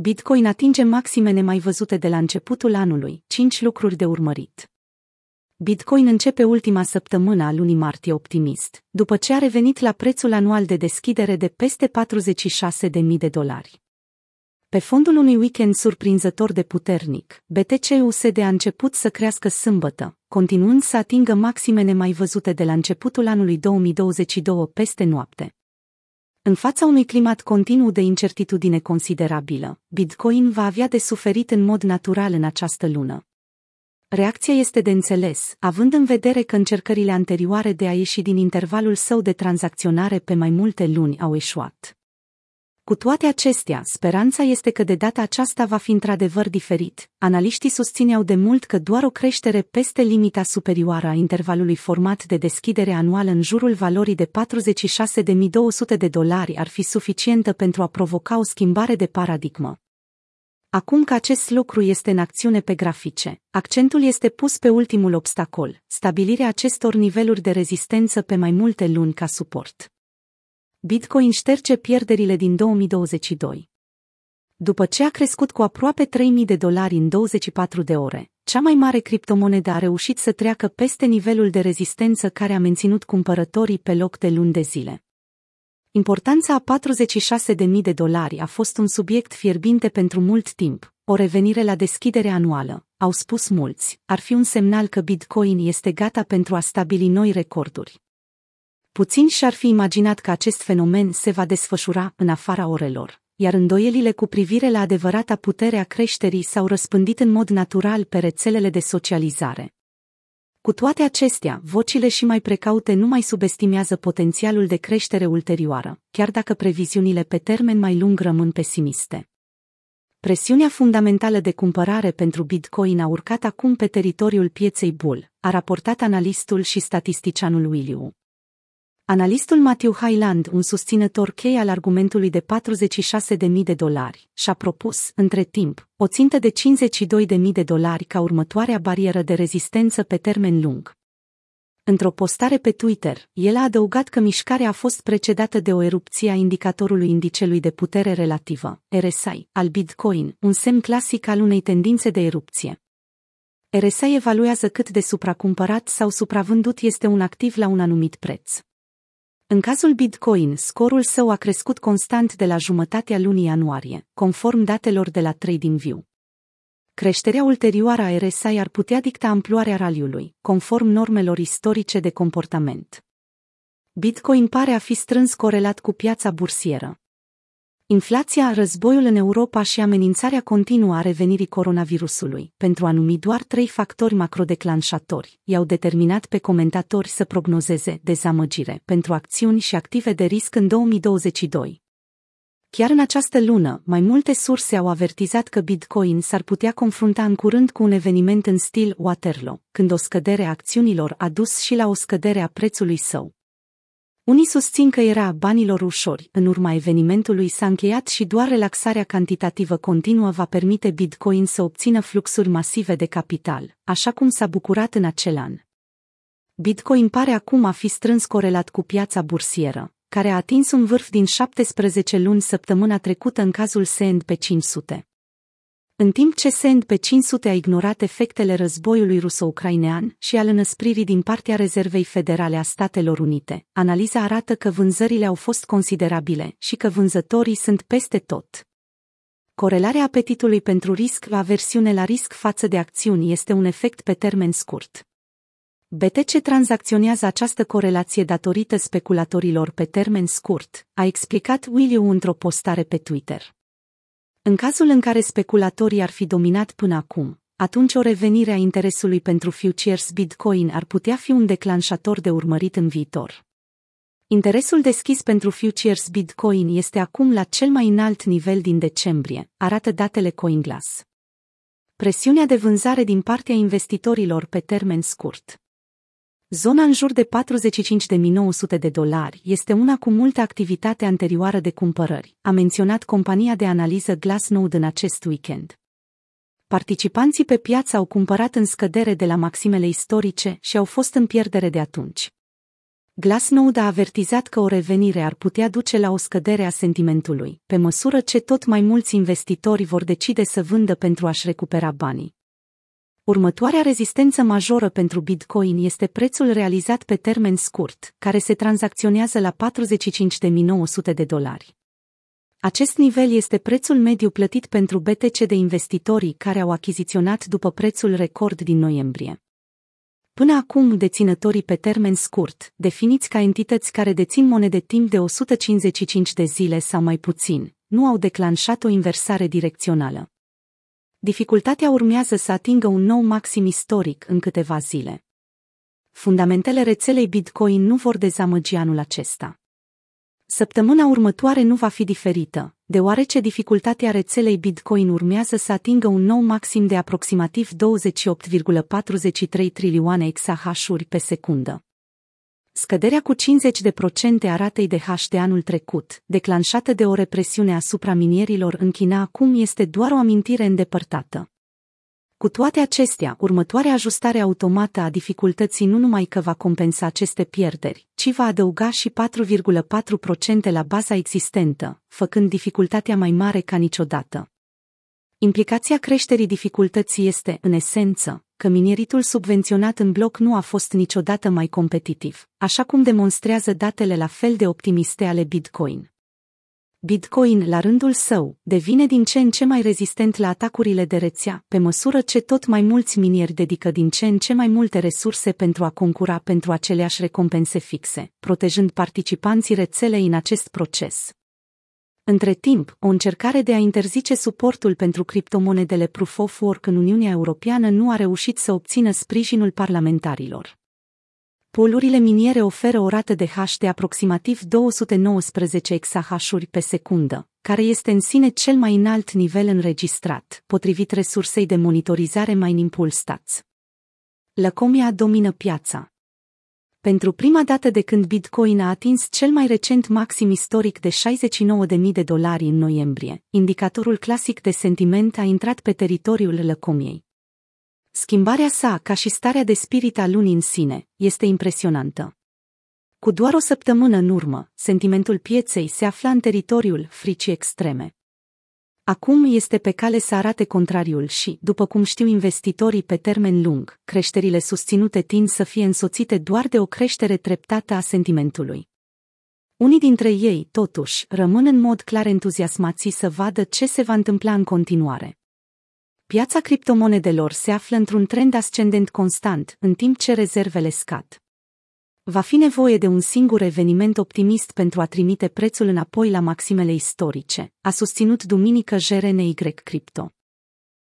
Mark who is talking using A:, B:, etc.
A: Bitcoin atinge maxime nemai văzute de la începutul anului, 5 lucruri de urmărit. Bitcoin începe ultima săptămână a lunii martie optimist, după ce a revenit la prețul anual de deschidere de peste 46.000 de dolari. Pe fondul unui weekend surprinzător de puternic, BTC-USD a început să crească sâmbătă, continuând să atingă maxime nemai văzute de la începutul anului 2022 peste noapte. În fața unui climat continuu de incertitudine considerabilă, Bitcoin va avea de suferit în mod natural în această lună. Reacția este de înțeles, având în vedere că încercările anterioare de a ieși din intervalul său de tranzacționare pe mai multe luni au eșuat. Cu toate acestea, speranța este că de data aceasta va fi într-adevăr diferit. Analiștii susțineau de mult că doar o creștere peste limita superioară a intervalului format de deschidere anuală în jurul valorii de 46.200 de dolari ar fi suficientă pentru a provoca o schimbare de paradigmă. Acum că acest lucru este în acțiune pe grafice, accentul este pus pe ultimul obstacol, stabilirea acestor niveluri de rezistență pe mai multe luni ca suport. Bitcoin șterge pierderile din 2022. După ce a crescut cu aproape 3000 de dolari în 24 de ore, cea mai mare criptomonedă a reușit să treacă peste nivelul de rezistență care a menținut cumpărătorii pe loc de luni de zile. Importanța a 46.000 de dolari a fost un subiect fierbinte pentru mult timp, o revenire la deschidere anuală, au spus mulți, ar fi un semnal că Bitcoin este gata pentru a stabili noi recorduri. Puțin și-ar fi imaginat că acest fenomen se va desfășura în afara orelor, iar îndoielile cu privire la adevărata putere a creșterii s-au răspândit în mod natural pe rețelele de socializare. Cu toate acestea, vocile și mai precaute nu mai subestimează potențialul de creștere ulterioară, chiar dacă previziunile pe termen mai lung rămân pesimiste. Presiunea fundamentală de cumpărare pentru Bitcoin a urcat acum pe teritoriul pieței bull, a raportat analistul și statisticianul Williu. Analistul Matthew Highland, un susținător chei al argumentului de 46.000 de dolari, și-a propus, între timp, o țintă de 52.000 de dolari ca următoarea barieră de rezistență pe termen lung. Într-o postare pe Twitter, el a adăugat că mișcarea a fost precedată de o erupție a indicatorului indicelui de putere relativă, RSI, al Bitcoin, un semn clasic al unei tendințe de erupție. RSI evaluează cât de supracumpărat sau supravândut este un activ la un anumit preț. În cazul Bitcoin, scorul său a crescut constant de la jumătatea lunii ianuarie, conform datelor de la TradingView. Creșterea ulterioară a RSI ar putea dicta amploarea raliului, conform normelor istorice de comportament. Bitcoin pare a fi strâns corelat cu piața bursieră. Inflația, războiul în Europa și amenințarea continuă a revenirii coronavirusului, pentru a numi doar trei factori macrodeclanșatori, i-au determinat pe comentatori să prognozeze dezamăgire pentru acțiuni și active de risc în 2022. Chiar în această lună, mai multe surse au avertizat că Bitcoin s-ar putea confrunta în curând cu un eveniment în stil Waterloo, când o scădere a acțiunilor a dus și la o scădere a prețului său. Unii susțin că era banilor ușori, în urma evenimentului s-a încheiat și doar relaxarea cantitativă continuă va permite Bitcoin să obțină fluxuri masive de capital, așa cum s-a bucurat în acel an. Bitcoin pare acum a fi strâns corelat cu piața bursieră, care a atins un vârf din 17 luni săptămâna trecută în cazul S&P 500. În timp ce Send pe 500 a ignorat efectele războiului ruso-ucrainean și al înăspririi din partea Rezervei Federale a Statelor Unite, analiza arată că vânzările au fost considerabile și că vânzătorii sunt peste tot. Corelarea apetitului pentru risc la versiune la risc față de acțiuni este un efect pe termen scurt. BTC tranzacționează această corelație datorită speculatorilor pe termen scurt, a explicat William într-o postare pe Twitter. În cazul în care speculatorii ar fi dominat până acum, atunci o revenire a interesului pentru futures Bitcoin ar putea fi un declanșator de urmărit în viitor. Interesul deschis pentru futures Bitcoin este acum la cel mai înalt nivel din decembrie, arată datele CoinGlass. Presiunea de vânzare din partea investitorilor pe termen scurt. Zona în jur de 45.900 de dolari este una cu multă activitate anterioară de cumpărări, a menționat compania de analiză Glassnode în acest weekend. Participanții pe piață au cumpărat în scădere de la maximele istorice și au fost în pierdere de atunci. Glassnode a avertizat că o revenire ar putea duce la o scădere a sentimentului, pe măsură ce tot mai mulți investitori vor decide să vândă pentru a-și recupera banii. Următoarea rezistență majoră pentru Bitcoin este prețul realizat pe termen scurt, care se tranzacționează la 45.900 de dolari. Acest nivel este prețul mediu plătit pentru BTC de investitorii care au achiziționat după prețul record din noiembrie. Până acum, deținătorii pe termen scurt, definiți ca entități care dețin monede timp de 155 de zile sau mai puțin, nu au declanșat o inversare direcțională. Dificultatea urmează să atingă un nou maxim istoric în câteva zile. Fundamentele rețelei Bitcoin nu vor dezamăgi anul acesta. Săptămâna următoare nu va fi diferită, deoarece dificultatea rețelei Bitcoin urmează să atingă un nou maxim de aproximativ 28,43 trilioane exahash-uri pe secundă. Scăderea cu 50% a ratei de hash de anul trecut, declanșată de o represiune asupra minierilor în China acum este doar o amintire îndepărtată. Cu toate acestea, următoarea ajustare automată a dificultății nu numai că va compensa aceste pierderi, ci va adăuga și 4,4% la baza existentă, făcând dificultatea mai mare ca niciodată. Implicația creșterii dificultății este, în esență, că mineritul subvenționat în bloc nu a fost niciodată mai competitiv, așa cum demonstrează datele la fel de optimiste ale Bitcoin. Bitcoin, la rândul său, devine din ce în ce mai rezistent la atacurile de rețea, pe măsură ce tot mai mulți minieri dedică din ce în ce mai multe resurse pentru a concura pentru aceleași recompense fixe, protejând participanții rețelei în acest proces. Între timp, o încercare de a interzice suportul pentru criptomonedele Proof of Work în Uniunea Europeană nu a reușit să obțină sprijinul parlamentarilor. Polurile miniere oferă o rată de hash de aproximativ 219 exahash-uri pe secundă, care este în sine cel mai înalt nivel înregistrat, potrivit resursei de monitorizare Mining Pool Stats. Lăcomia domină piața. Pentru prima dată de când Bitcoin a atins cel mai recent maxim istoric de 69.000 de dolari în noiembrie, indicatorul clasic de sentiment a intrat pe teritoriul lăcomiei. Schimbarea sa, ca și starea de spirit a lunii în sine, este impresionantă. Cu doar o săptămână în urmă, sentimentul pieței se afla în teritoriul fricii extreme. Acum este pe cale să arate contrariul și, după cum știu investitorii pe termen lung, creșterile susținute tind să fie însoțite doar de o creștere treptată a sentimentului. Unii dintre ei, totuși, rămân în mod clar entuziasmați să vadă ce se va întâmpla în continuare. Piața criptomonedelor se află într-un trend ascendent constant, în timp ce rezervele scad. Va fi nevoie de un singur eveniment optimist pentru a trimite prețul înapoi la maximele istorice, a susținut duminică JRNY Crypto.